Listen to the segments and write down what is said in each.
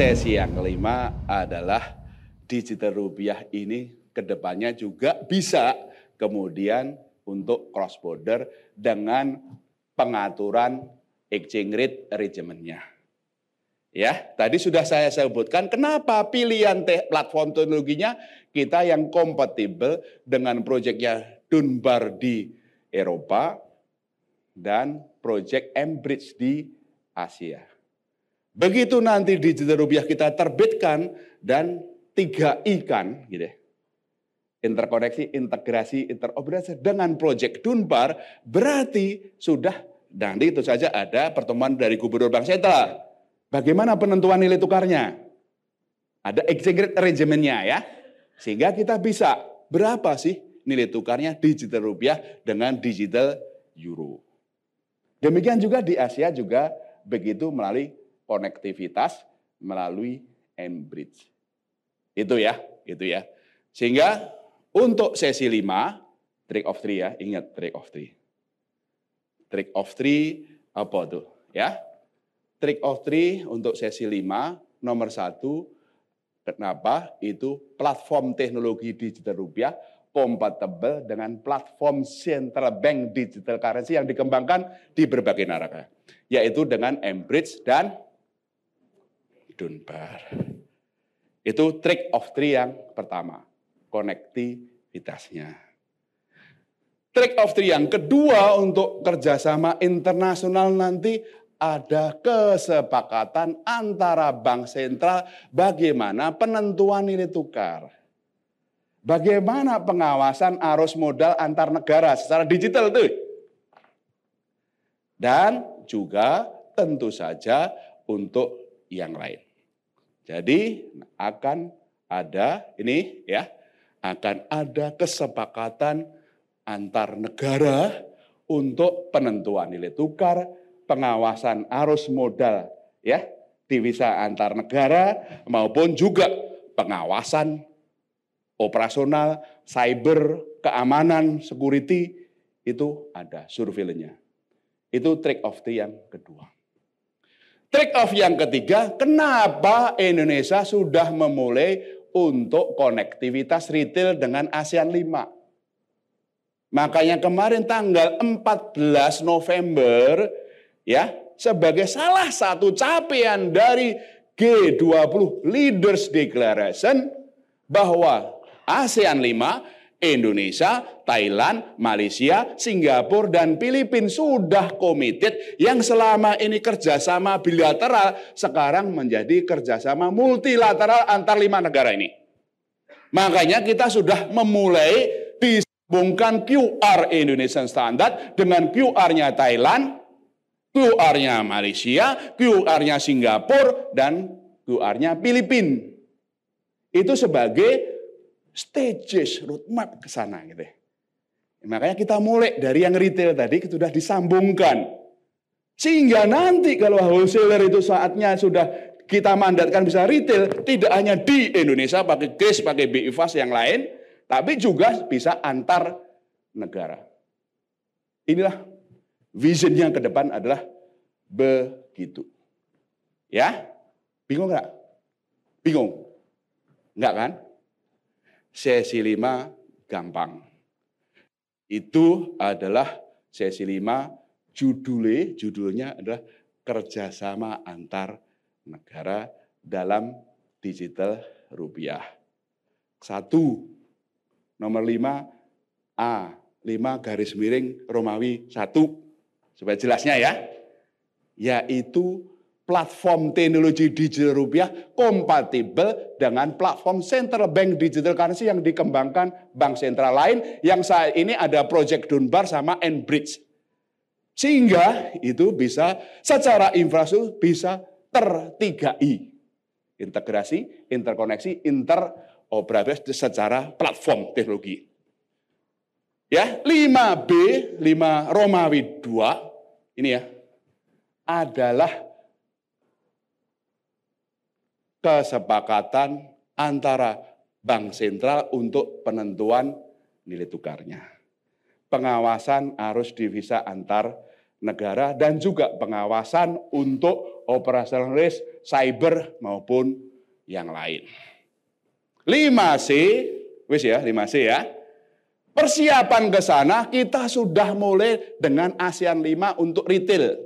sesi yang kelima adalah digital rupiah ini ke depannya juga bisa kemudian untuk cross border dengan pengaturan exchange rate regimennya. Ya, tadi sudah saya sebutkan kenapa pilihan te platform teknologinya kita yang kompatibel dengan proyeknya Dunbar di Eropa dan proyek Embridge di Asia. Begitu nanti digital rupiah kita terbitkan dan tiga ikan gitu ya, interkoneksi, integrasi, interoperasi dengan proyek Dunbar berarti sudah nanti itu saja ada pertemuan dari Gubernur Bank Sentral Bagaimana penentuan nilai tukarnya? Ada exchange rate regimennya ya. Sehingga kita bisa berapa sih nilai tukarnya digital rupiah dengan digital euro. Demikian juga di Asia juga begitu melalui konektivitas melalui Enbridge. Itu ya, itu ya. Sehingga untuk sesi 5 trick of three ya, ingat trick of three. Trick of three apa tuh? Ya, trick of three untuk sesi 5, nomor satu, kenapa? Itu platform teknologi digital rupiah kompatibel dengan platform central bank digital currency yang dikembangkan di berbagai negara, yaitu dengan Embridge dan Dunbar. Itu trick of three yang pertama, konektivitasnya. Trick of three yang kedua untuk kerjasama internasional nanti ada kesepakatan antara bank sentral bagaimana penentuan nilai tukar. Bagaimana pengawasan arus modal antar negara secara digital itu. Dan juga tentu saja untuk yang lain. Jadi akan ada ini ya, akan ada kesepakatan antar negara untuk penentuan nilai tukar pengawasan arus modal ya divisa antar negara maupun juga pengawasan operasional, cyber, keamanan, security itu ada surveillance Itu trick of the yang kedua. Trick of yang ketiga, kenapa Indonesia sudah memulai untuk konektivitas retail dengan ASEAN 5? Makanya kemarin tanggal 14 November ya sebagai salah satu capaian dari G20 Leaders Declaration bahwa ASEAN 5 Indonesia, Thailand, Malaysia, Singapura, dan Filipina sudah komited yang selama ini kerjasama bilateral sekarang menjadi kerjasama multilateral antar lima negara ini. Makanya kita sudah memulai disambungkan QR Indonesian Standard dengan QR-nya Thailand, QR-nya Malaysia, QR-nya Singapura, dan QR-nya Filipina. Itu sebagai stages roadmap ke sana gitu ya. Makanya kita mulai dari yang retail tadi sudah disambungkan. Sehingga nanti kalau wholesaler itu saatnya sudah kita mandatkan bisa retail, tidak hanya di Indonesia pakai case, pakai BI Fast yang lain, tapi juga bisa antar negara. Inilah Visionnya ke depan adalah begitu. Ya? Bingung nggak? Bingung? Enggak kan? Sesi lima gampang. Itu adalah sesi lima judulnya, judulnya adalah kerjasama antar negara dalam digital rupiah. Satu, nomor lima, A, lima garis miring Romawi satu Supaya jelasnya ya. Yaitu platform teknologi digital rupiah kompatibel dengan platform central bank digital currency yang dikembangkan bank sentral lain yang saat ini ada Project Dunbar sama Enbridge. Sehingga itu bisa secara infrastruktur bisa ter 3I. Integrasi, interkoneksi, interoperabilitas secara platform teknologi. Ya, 5B, 5 Romawi 2 ini ya, adalah kesepakatan antara bank sentral untuk penentuan nilai tukarnya. Pengawasan arus divisa antar negara dan juga pengawasan untuk operasional risk cyber maupun yang lain. 5C, wis ya, 5C ya. Persiapan ke sana kita sudah mulai dengan ASEAN 5 untuk retail.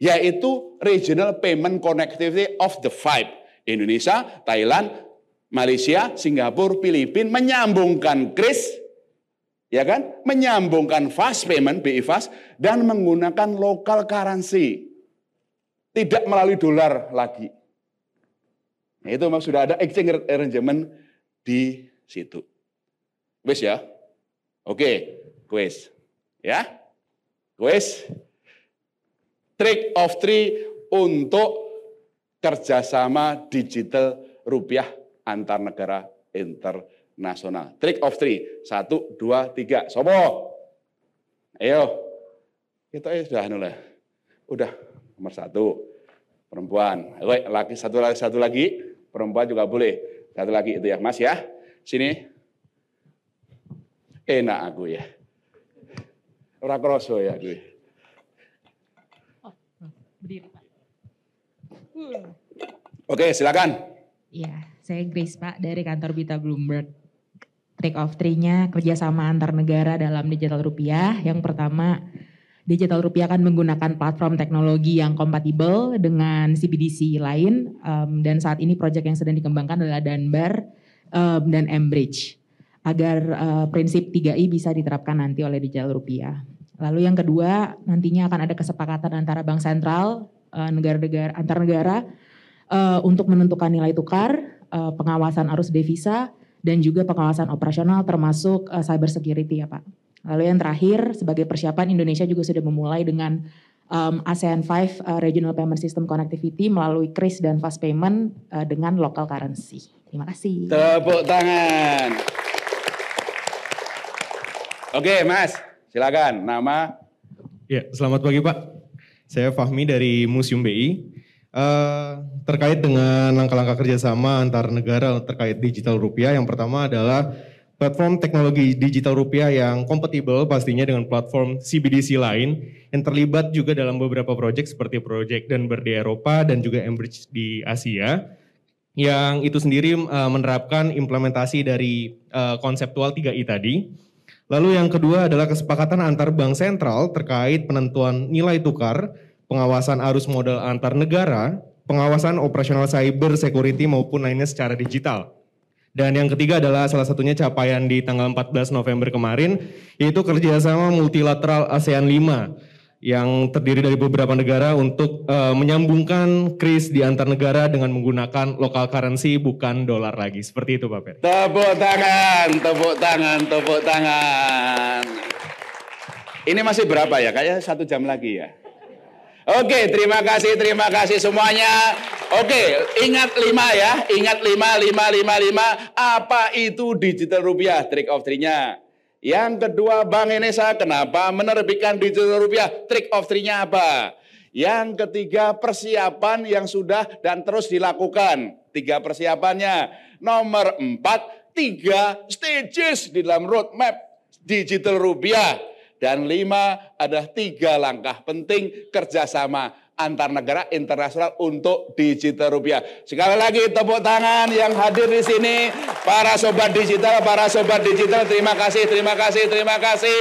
Yaitu Regional Payment Connectivity of the Five. Indonesia, Thailand, Malaysia, Singapura, Filipina menyambungkan KRIS ya kan? Menyambungkan fast payment BI fast dan menggunakan local currency. Tidak melalui dolar lagi. Nah, itu memang sudah ada exchange arrangement di situ. Wes ya? Oke, quiz. Ya? Quiz. Trick of three untuk kerjasama digital rupiah antar negara internasional nasional. Trick of three. Satu, dua, tiga. Sobo. Ayo. Kita ya sudah nula. Udah nomor satu. Perempuan. Oke, laki satu lagi satu lagi. Perempuan juga boleh. Satu lagi itu ya, Mas ya. Sini. Enak aku ya. Ora kroso ya gue. Oh, berdiri. Oke, silakan. Iya, saya Grace Pak dari kantor Bita Bloomberg take off three-nya kerjasama antar negara dalam digital rupiah. Yang pertama, digital rupiah akan menggunakan platform teknologi yang kompatibel dengan CBDC lain. Um, dan saat ini proyek yang sedang dikembangkan adalah Danbar um, dan Mbridge agar uh, prinsip 3I bisa diterapkan nanti oleh digital rupiah. Lalu yang kedua, nantinya akan ada kesepakatan antara bank sentral negara-negara antar negara uh, untuk menentukan nilai tukar, uh, pengawasan arus devisa, dan juga pengawasan operasional termasuk uh, cyber security ya Pak. Lalu yang terakhir sebagai persiapan Indonesia juga sudah memulai dengan um, ASEAN 5 uh, eh, Regional Payment System Connectivity melalui KRIS dan Fast Payment uh, dengan local currency. Terima kasih. Tepuk tangan. Oke Mas, silakan. Nama? Ya, selamat pagi Pak. Saya Fahmi dari Museum BI. Uh, terkait dengan langkah-langkah kerjasama antar negara terkait digital rupiah, yang pertama adalah platform teknologi digital rupiah yang kompatibel pastinya dengan platform CBDC lain yang terlibat juga dalam beberapa proyek seperti proyek dan di Eropa dan juga Embridge di Asia yang itu sendiri uh, menerapkan implementasi dari uh, konseptual 3I tadi. Lalu yang kedua adalah kesepakatan antar bank sentral terkait penentuan nilai tukar pengawasan arus modal antar negara, pengawasan operasional cyber security maupun lainnya secara digital. Dan yang ketiga adalah salah satunya capaian di tanggal 14 November kemarin, yaitu kerjasama multilateral ASEAN 5 yang terdiri dari beberapa negara untuk uh, menyambungkan kris di antar negara dengan menggunakan local currency bukan dolar lagi. Seperti itu Pak Peri. Tepuk tangan, tepuk tangan, tepuk tangan. Ini masih berapa ya? Kayaknya satu jam lagi ya. Oke, terima kasih, terima kasih semuanya. Oke, ingat lima ya, ingat lima, lima, lima, lima. Apa itu digital rupiah? Trick of three-nya. Yang kedua, Bank Indonesia kenapa menerbitkan digital rupiah? Trick of three-nya apa? Yang ketiga, persiapan yang sudah dan terus dilakukan. Tiga persiapannya. Nomor empat, tiga stages di dalam roadmap digital rupiah. Dan lima, ada tiga langkah penting kerjasama antar negara internasional untuk digital rupiah. Sekali lagi tepuk tangan yang hadir di sini, para sobat digital, para sobat digital, terima kasih, terima kasih, terima kasih.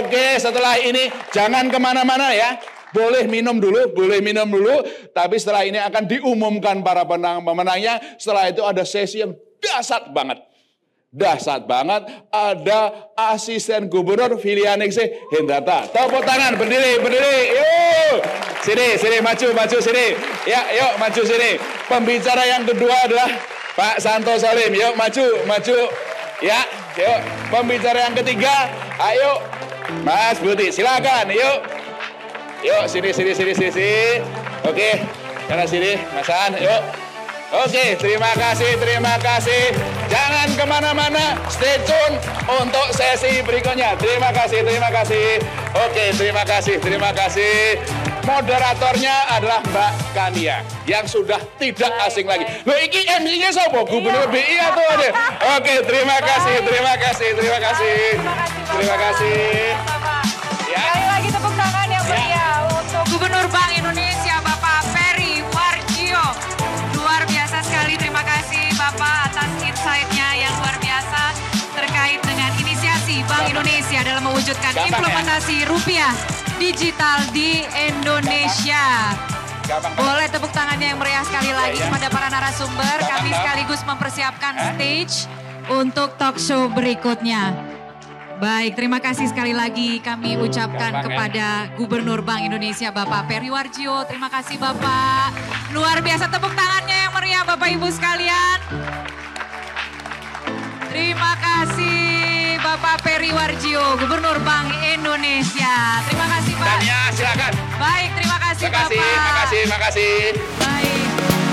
Oke, setelah ini jangan ke mana-mana ya. Boleh minum dulu, boleh minum dulu. Tapi setelah ini akan diumumkan para penang pemenangnya. Setelah itu ada sesi yang dasar banget dahsyat banget ada asisten gubernur Filianingsi Hendrata. Tepuk tangan, berdiri, berdiri. Yuk. Sini, sini, maju, maju sini. Ya, yuk maju sini. Pembicara yang kedua adalah Pak Santo Salim. Yuk maju, maju. Ya, yuk. Pembicara yang ketiga, ayo Mas Budi, silakan. Yuk. Yuk, sini, sini, sini, sini. sini. Oke, karena sini, Masan. Yuk. Oke, terima kasih, terima kasih. Jangan ke mana-mana, stay tune untuk sesi berikutnya. Terima kasih, terima kasih. Oke, terima kasih, terima kasih. Moderatornya adalah Mbak Kania yang sudah tidak asing lagi. Loh, iki MC-nya siapa? Gubernur BI atau ada? Oke, terima kasih, terima kasih, terima kasih. Terima kasih. Ya. Sekali Gampang ya? implementasi rupiah digital di Indonesia. Gampang. Boleh tepuk tangannya yang meriah sekali lagi ya. kepada para narasumber. Gampang, Kami sekaligus mempersiapkan stage untuk talk show berikutnya. Baik, terima kasih sekali lagi kami ucapkan Gampang, ya. kepada Gubernur Bank Indonesia Bapak Peri Warjio. Terima kasih Bapak. Luar biasa tepuk tangannya yang meriah Bapak Ibu sekalian. Terima kasih Bapak Peri Warjio, Gubernur Bank Indonesia. Terima kasih Pak. Dania silakan. Baik, terima kasih Terima kasih, Bapak. terima kasih, terima kasih. Baik.